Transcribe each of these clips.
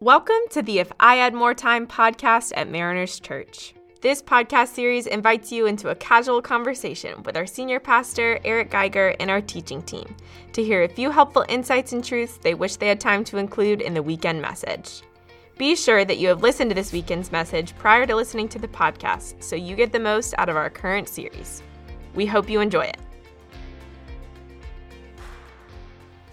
Welcome to the If I Had More Time podcast at Mariners Church. This podcast series invites you into a casual conversation with our senior pastor, Eric Geiger, and our teaching team to hear a few helpful insights and truths they wish they had time to include in the weekend message. Be sure that you have listened to this weekend's message prior to listening to the podcast so you get the most out of our current series. We hope you enjoy it.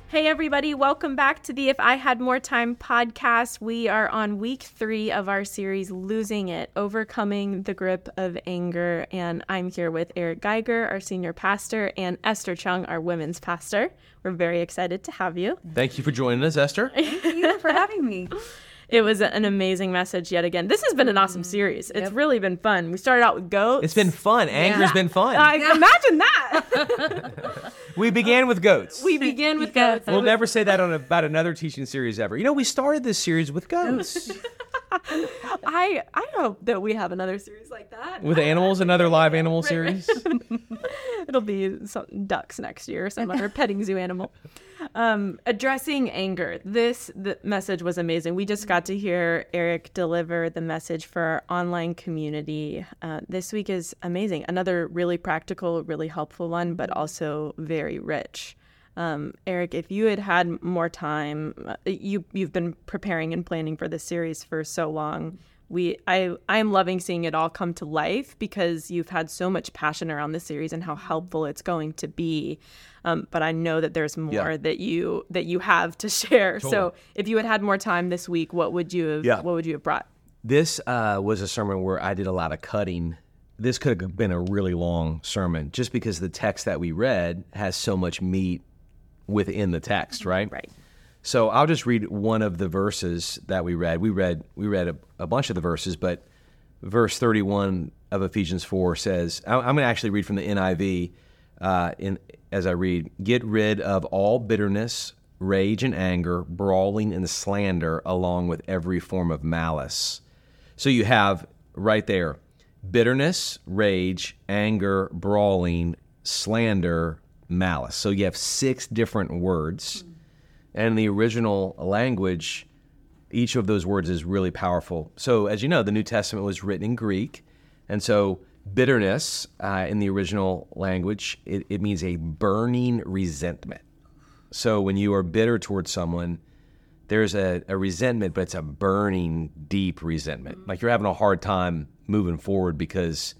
Hey, everybody, welcome back to the If I Had More Time podcast. We are on week three of our series, Losing It Overcoming the Grip of Anger. And I'm here with Eric Geiger, our senior pastor, and Esther Chung, our women's pastor. We're very excited to have you. Thank you for joining us, Esther. Thank you for having me. It was an amazing message yet again. This has been an awesome mm-hmm. series. It's really been fun. We started out with goats. It's been fun. Anger's been fun. I imagine that. we began with goats. we began with goats. We'll never say that on about another teaching series ever. You know, we started this series with goats, I I hope that we have another series like that. with animals, another live animal series. It'll be some ducks next year, some other petting zoo animal. Um, addressing anger. This the message was amazing. We just got to hear Eric deliver the message for our online community. Uh, this week is amazing. Another really practical, really helpful one, but also very rich. Um, Eric, if you had had more time, uh, you you've been preparing and planning for this series for so long. We I I am loving seeing it all come to life because you've had so much passion around this series and how helpful it's going to be. Um, but I know that there's more Yeah. that you that you have to share. So if you had had more time this week, what would you have? Yeah. What would you have brought? This uh, was a sermon where I did a lot of cutting. This could have been a really long sermon just because the text that we read has so much meat within the text, right? Right. So I'll just read one of the verses that we read. We read we read a, a bunch of the verses, but verse 31 of Ephesians 4 says, I'm going to actually read from the NIV uh, in, as I read, Get rid of all bitterness, rage and anger, brawling and slander, along with every form of malice. So you have right there bitterness, rage, anger, brawling, slander, malice. So you have six different words. And the original language, each of those words is really powerful. So, as you know, the New Testament was written in Greek. And so, bitterness uh, in the original language, it, it means a burning resentment. So, when you are bitter towards someone, there's a, a resentment, but it's a burning, deep resentment. Like you're having a hard time moving forward because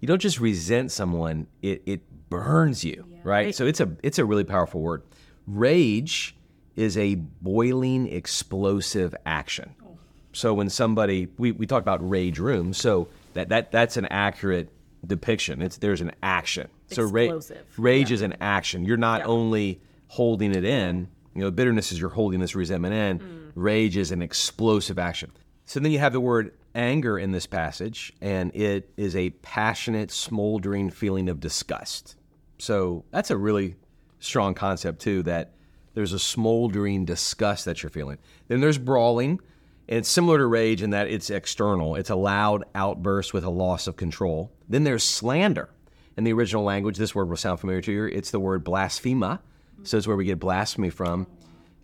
you don't just resent someone, it, it burns you, right? So it's a it's a really powerful word. Rage is a boiling, explosive action. Oh. So when somebody we, we talked about rage rooms, so that, that that's an accurate depiction. It's there's an action. So ra- Explosive. rage is an action. You're not only holding it in. You know, bitterness is you're holding this resentment in. Mm. Rage is an explosive action. So then you have the word anger in this passage, and it is a passionate, smoldering feeling of disgust. So that's a really strong concept too. That there's a smoldering disgust that you're feeling. Then there's brawling, and it's similar to rage in that it's external. It's a loud outburst with a loss of control. Then there's slander. In the original language, this word will sound familiar to you. It's the word blasphema. So it's where we get blasphemy from.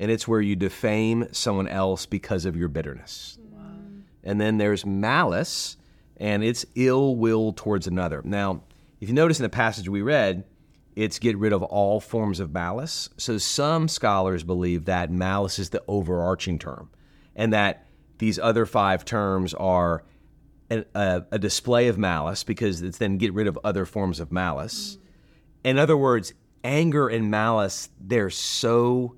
And it's where you defame someone else because of your bitterness. And then there's malice, and it's ill will towards another. Now, if you notice in the passage we read, it's get rid of all forms of malice. So some scholars believe that malice is the overarching term, and that these other five terms are a, a, a display of malice because it's then get rid of other forms of malice. Mm-hmm. In other words, anger and malice, they're so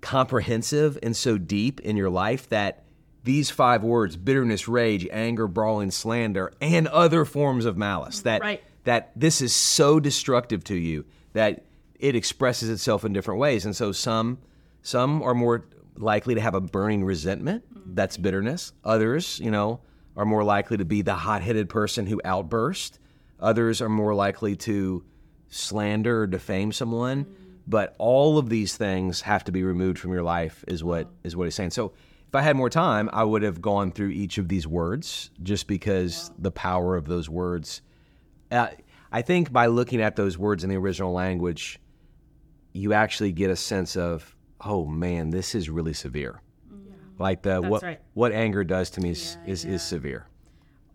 comprehensive and so deep in your life that these five words bitterness rage anger brawling slander and other forms of malice that Right. That this is so destructive to you that it expresses itself in different ways. And so some some are more likely to have a burning resentment. That's bitterness. Others you know are more likely to be the hot-headed person who outburst. Others are more likely to slander or defame someone. But all of these things have to be removed from your life is what is what he's saying. So if i had more time i would have gone through each of these words just because the power of those words uh, i think by looking at those words in the original language you actually get a sense of oh man this is really severe Like the what right. what anger does to me is is, is severe.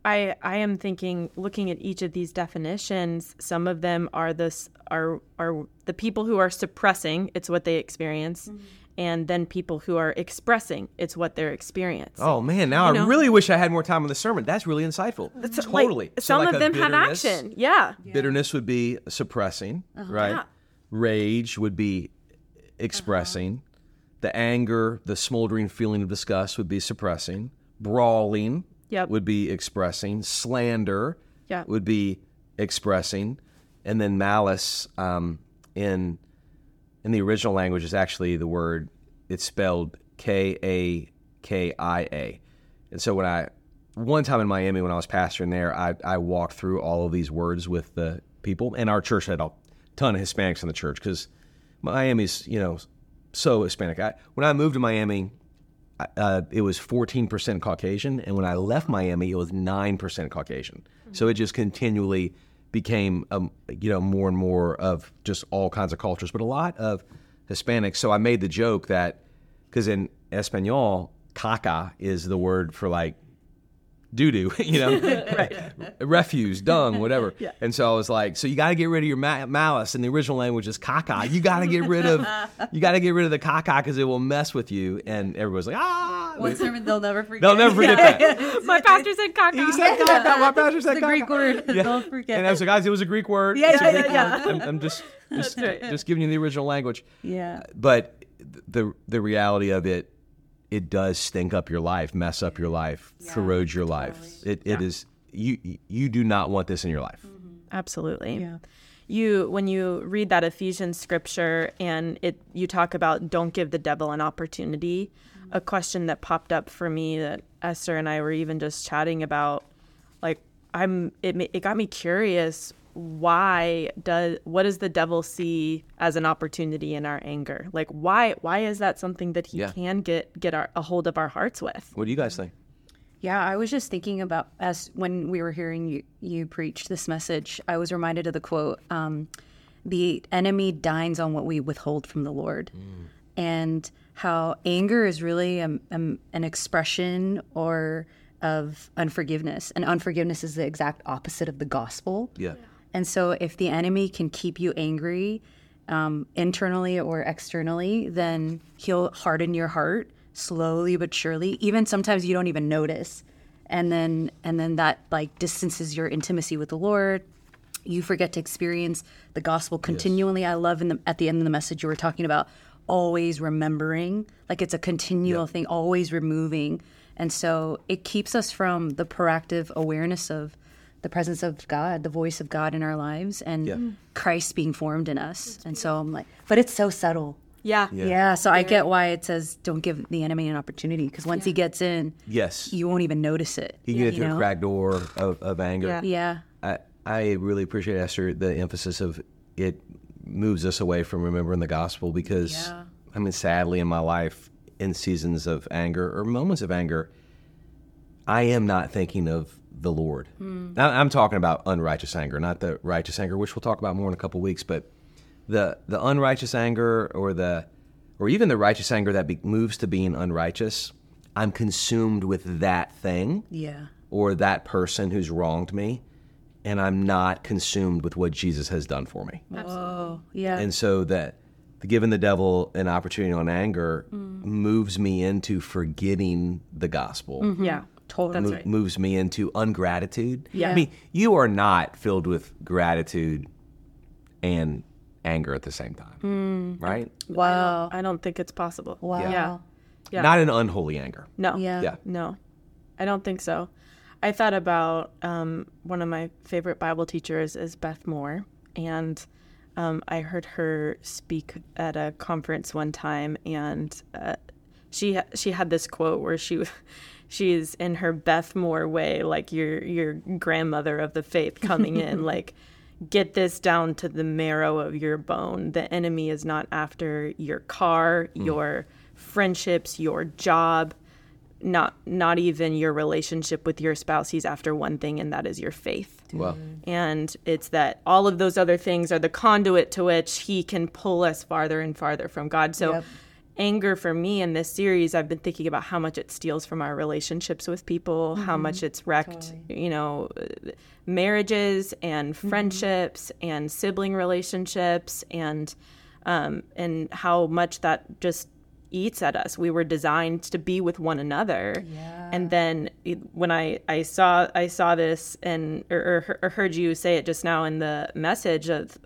I I am thinking looking at each of these definitions some of them are this are are the people who are suppressing it's what they experience mm-hmm. and then people who are expressing it's what they're experiencing. Oh man, now I know? really wish I had more time on the sermon. That's really insightful. Like, totally. So some like of them have action. Yeah. Bitterness would be suppressing, uh-huh. right? Yeah. Rage would be uh-huh. expressing. The anger, the smoldering feeling of disgust would be suppressing. Brawling Yep. would be expressing. Slander Yeah. would be expressing. And then malice um, in in the original language is actually the word it's spelled K A K I A. And so when I one time in Miami when I was pastoring there, I, I walked through all of these words with the people, and our church had a ton of Hispanics in the church because Miami's you know so Hispanic. I, when I moved to Miami, uh, it was 14% Caucasian, and when I left Miami, it was 9% Caucasian. So it just continually became, um, you know, more and more of just all kinds of cultures, but a lot of Hispanics. So I made the joke that because in Espanol, caca is the word for like doo doo, you know, refuse, dung, whatever. And so I was like, so you got to get rid of your ma- malice. And the original language is caca. You got to get rid of, you got to get rid of the caca because it will mess with you. And everybody's like, ah. One sermon they'll never forget. They'll never forget that. My pastor said caca. He said caca. My pastor said the caca. Greek word. Don't forget. And I was like, guys, it was a Greek word. Yeah, It's a yeah, Greek yeah, word. I'm, I'm just, just, right. just giving you the original language. yeah. But the the reality of it, it does stink up your life, mess up your life, corrode your life. It it is you you do not want this in your life. Mm-hmm. Absolutely. Yeah. You when you read that Ephesians scripture and it you talk about don't give the devil an opportunity, a mm-hmm. question that popped up for me that Esther and I were even just chatting about like I'm it it got me curious why does what does the devil see as an opportunity in our anger? Like why why is that something that he Yeah. can get get our, a hold of our hearts with? What do you guys think? Yeah, I was just thinking about as when we were hearing you, you preach this message, I was reminded of the quote, um, the enemy dines on what we withhold from the Lord. And how anger is really um, um, an expression or of unforgiveness. And unforgiveness is the exact opposite of the gospel. Yeah. And so, if the enemy can keep you angry um, internally or externally, then he'll harden your heart slowly but surely. Even sometimes you don't even notice, and then and then that like distances your intimacy with the Lord. You forget to experience the gospel continually. I love in the at the end of the message you were talking about always remembering, like it's a continual thing, always removing, and so it keeps us from the proactive awareness of the presence of God, the voice of God in our lives, and Yeah. Mm. Christ being formed in us. And so I'm like, but it's so subtle. Yeah. Yeah. so I get why it says don't give the enemy an opportunity because once he gets in, Yes. you won't even notice it. You get you through a crack door of, of anger. Yeah. Yeah. I, I really appreciate Esther the emphasis of it moves us away from remembering the gospel because Yeah. I mean sadly in my life in seasons of anger or moments of anger I am not thinking of the Lord. Now, I'm talking about unrighteous anger, not the righteous anger, which we'll talk about more in a couple weeks. But the the unrighteous anger, or the or even the righteous anger that be, moves to being unrighteous, I'm consumed with that thing Yeah. or that person who's wronged me, and I'm not consumed with what Jesus has done for me. Oh, yeah. And so that giving the devil an opportunity on anger Mm. moves me into forgetting the gospel. Yeah. Totally. That's Mo- right. moves me into ungratitude. Yeah. I mean, you are not filled with gratitude and anger at the same time, right? Wow. I don't think it's possible. Wow. Yeah. Yeah. Not an unholy anger. No. Yeah. Yeah. No, I don't think so. I thought about um, one of my favorite Bible teachers is Beth Moore, and um, I heard her speak at a conference one time, and uh, she she had this quote where she she's in her Beth Moore way, like your your grandmother of the faith coming in, like get this down to the marrow of your bone. The enemy is not after your car, hmm. your friendships, your job not not even your relationship with your spouse. He's after one thing and that is your faith. Well, and it's that all of those other things are the conduit to which he can pull us farther and farther from god. So Yep. Anger for me in this series, I've been thinking about how much it steals from our relationships with people, how much it's wrecked, you know, marriages and friendships and sibling relationships and um, and how much that just eats at us. We were designed to be with one another, Yeah. and then when I, I saw I saw this and or, or, or heard you say it just now in the message of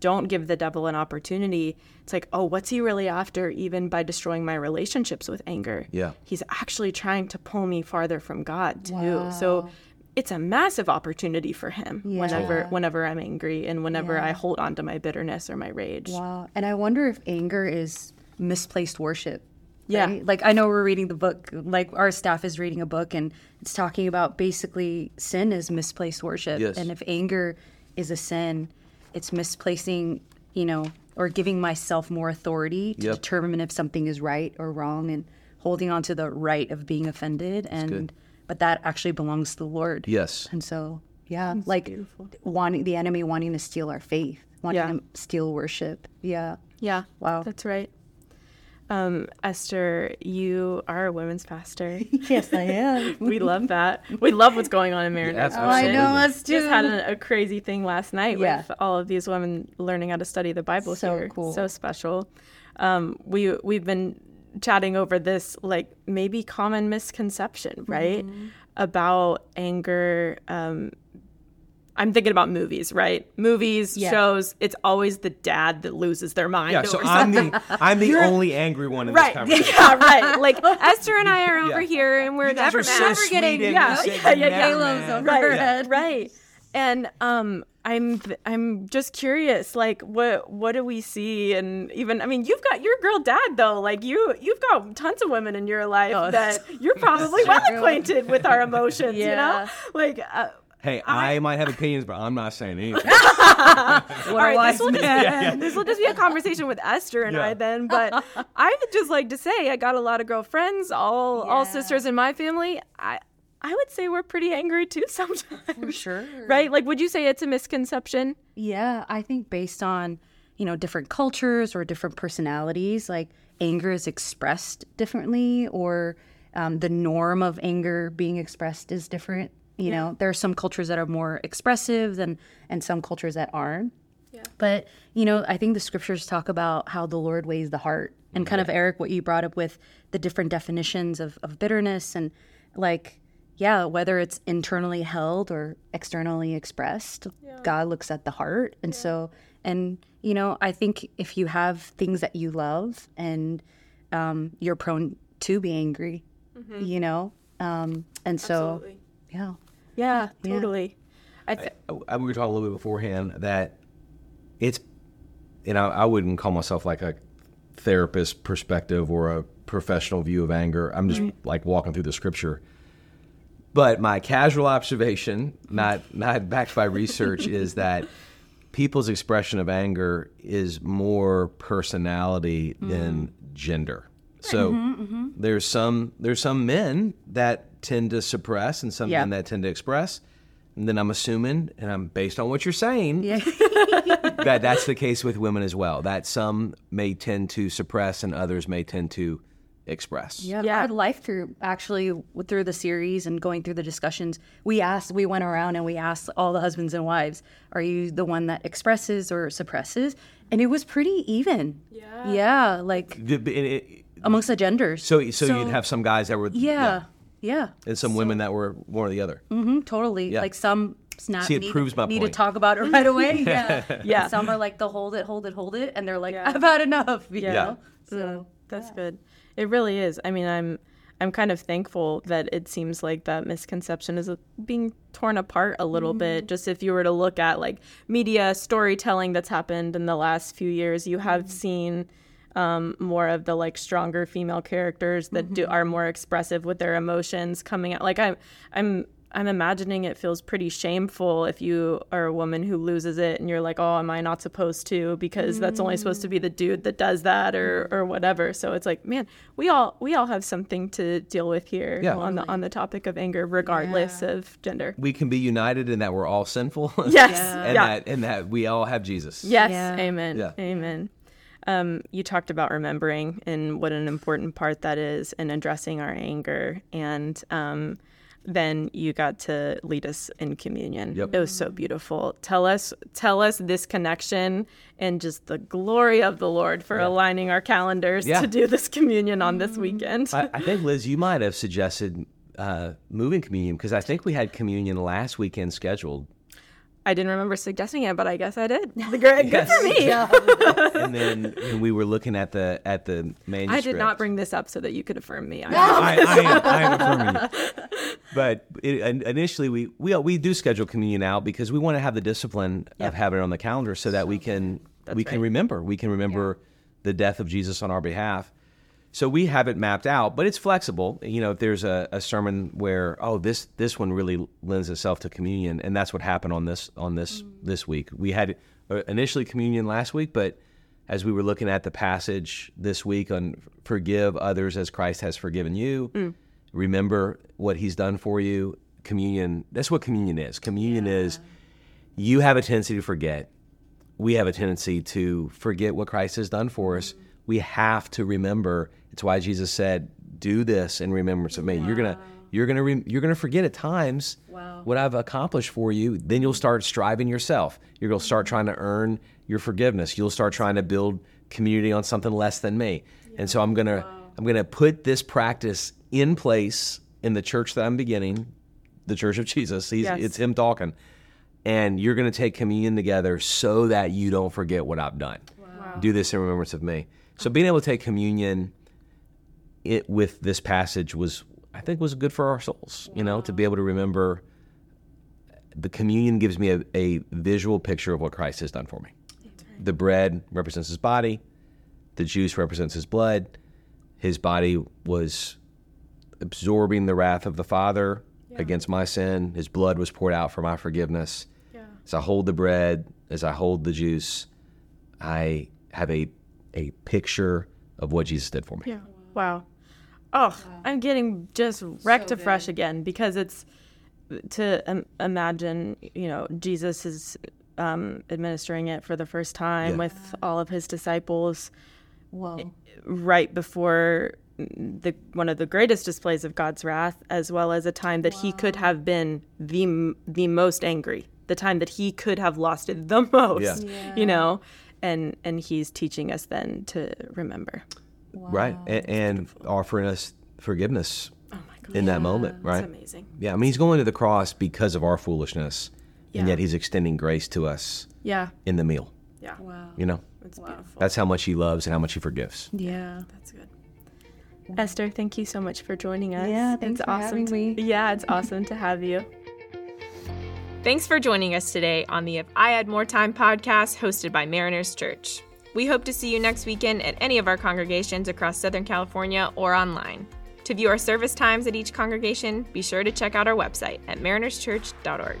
don't give the devil an opportunity. It's like, oh, what's he really after? Even by destroying my relationships with anger, Yeah. he's actually trying to pull me farther from God too. Wow. So. It's a massive opportunity for him whenever whenever I'm angry and whenever I hold on to my bitterness or my rage. Wow. And I wonder if anger is misplaced worship. Yeah. right? Like I know we're reading the book, like our staff is reading a book and it's talking about basically sin is misplaced worship. Yes. And if anger is a sin, it's misplacing, you know, or giving myself more authority to Yep. determine if something is right or wrong and holding on to the right of being offended and but that actually belongs to the Lord. Yes. And so, yeah, like wanting the enemy wanting to steal our faith, wanting Yeah. to steal worship. Yeah. Yeah. Wow. That's right. Um, Esther, you are a women's pastor. Yes, I am. we love that. We love what's going on in Mariners. That's Oh, I absolutely. know us too. Just had a, a crazy thing last night Yeah. with all of these women learning how to study the Bible So here. cool. So special. Um, we we've been chatting over this like maybe common misconception, right? Mm-hmm. About anger. Um, I'm thinking about movies, right? Movies, Yeah. shows. It's always the dad that loses their mind. Yeah, so I'm the I'm the only angry one in this conversation. Yeah, right. Like Esther and I are over Yeah. here and we're You never are so mad. sweet getting- and yeah, yeah, yeah, yeah. Halos mad. over right, her head. right. And um I'm I'm just curious like what what do we see and even I mean you've got your girl dad though like you you've got tons of women in your life Oh, that you're probably well acquainted with our emotions you know Yeah. like uh, Hey, I might have opinions, but I'm not saying anything. What all right, this will, just man. be, this will just be a conversation with Esther and I then. But I would just like to say I got a lot of girlfriends, all all sisters in my family. I I would say we're pretty angry too sometimes. For sure. Right? Like, would you say it's a misconception? Yeah, I think based on, you know, different cultures or different personalities, like anger is expressed differently or um, the norm of anger being expressed is different. You know, there are some cultures that are more expressive than and some cultures that aren't. Yeah. But, you know, I think the scriptures talk about how the Lord weighs the heart. And kind of, Eric, what you brought up with the different definitions of, of bitterness and like, yeah, whether it's internally held or externally expressed, God looks at the heart. And so, and, you know, I think if you have things that you love and um, you're prone to be angry, you know, um, and so, yeah. Yeah, totally. I th- I- we were talking a little bit beforehand that it's, and I, I wouldn't call myself like a therapist perspective or a professional view of anger. I'm just like walking through the scripture. But my casual observation, not not backed by research, is that people's expression of anger is more personality than mm-hmm. gender. So mm-hmm, mm-hmm. there's some there's some men that tend to suppress and some Yeah. men that tend to express. And then I'm assuming, and I'm based on what you're saying, that that's the case with women as well. That some may tend to suppress and others may tend to express. Yeah, Yeah. our life through actually through the series and going through the discussions, we asked, we went around and we asked all the husbands and wives, "Are you the one that expresses or suppresses?" And it was pretty even. Yeah, yeah, like The- it- it- amongst the genders. so, so, you'd have some guys that were yeah, yeah, and some women that were one or the other. Mm-hmm. totally. Yeah. Like some snap. See, it need, proves my need point. to talk about it right away. Yeah, Yeah. And some are like the hold it, hold it, hold it, and they're like, Yeah. "I've had enough." You Yeah. know? So That's good. It really is. I mean, I'm I'm kind of thankful that it seems like that misconception is uh, being torn apart a little bit. Just if you were to look at like media storytelling that's happened in the last few years, you have seen um, more of the like stronger female characters that do are more expressive with their emotions coming out. Like I'm I'm I'm imagining it feels pretty shameful if you are a woman who loses it and you're like, oh, am I not supposed to? Because that's only supposed to be the dude that does that or or whatever. So it's like, man, we all we all have something to deal with here Yeah. on the on the topic of anger, regardless of gender. We can be united in that we're all sinful. Yes, Yeah. and yeah. that and that we all have Jesus. Yes, Yeah. amen, Yeah. amen. Um, you talked about remembering and what an important part that is in addressing our anger. And um, then you got to lead us in communion. Yep. It was so beautiful. Tell us, tell us this connection and just the glory of the Lord for aligning our calendars Yeah. to do this communion on this weekend. I, I think Liz, you might have suggested uh, moving communion because I think we had communion last weekend scheduled, I didn't remember suggesting it, but I guess I did. Good, good for me. and then when we were looking at the at the manuscript. I did not bring this up so that you could affirm me. I- I, I, am, I am affirming you. But it, initially, we, we we do schedule communion out because we want to have the discipline of having it on the calendar so that we can we can remember we can remember the death of Jesus on our behalf. So we have it mapped out, but it's flexible. You know, if there's a, a sermon where oh this this one really lends itself to communion, and that's what happened on this on this mm. this week. We had uh, initially communion last week, but as we were looking at the passage this week on forgive others as Christ has forgiven you, mm. remember what He's done for you. Communion. That's what communion is. Communion is you have a tendency to forget we have a tendency to forget what Christ has done for us. Mm. We have to remember. It's why Jesus said, "Do this in remembrance of me." You're gonna, you're gonna, re- you're gonna forget at times what I've accomplished for you. Then you'll start striving yourself. You're gonna start trying to earn your forgiveness. You'll start trying to build community on something less than me. And so I'm gonna, I'm gonna put this practice in place in the church that I'm beginning, the Church of Jesus. He's, Yes. It's him talking and you're going to take communion together so that you don't forget what I've done. Do this in remembrance of me. So being able to take communion it with this passage was I think was good for our souls, you know, to be able to remember the communion gives me a, a visual picture of what Christ has done for me. The bread represents his body, the juice represents his blood. His body was absorbing the wrath of the Father against my sin. His blood was poured out for my forgiveness. As I hold the bread, as I hold the juice, I have a a picture of what Jesus did for me. Yeah. Wow. Oh, I'm getting just wrecked afresh again because it's to um, imagine, you know, Jesus is um, administering it for the first time Yeah. with all of his disciples Whoa. right before the one of the greatest displays of God's wrath, as well as a time that he could have been the the most angry, the time that he could have lost it the most, Yeah. you know, and and he's teaching us then to remember. Right. And, and offering us forgiveness oh in that moment, right? It's amazing. Yeah, I mean, he's going to the cross because of our foolishness, and yet he's extending grace to us Yeah. in the meal. Yeah. Wow. You know, It's beautiful. that's how much he loves and how much he forgives. Yeah. That's good. Esther, thank you so much for joining us. Yeah, thanks it's for awesome having to- me. Yeah, it's awesome to have you. Thanks for joining us today on the If I Had More Time podcast hosted by Mariners Church. We hope to see you next weekend at any of our congregations across Southern California or online. To view our service times at each congregation, be sure to check out our website at marinerschurch.org.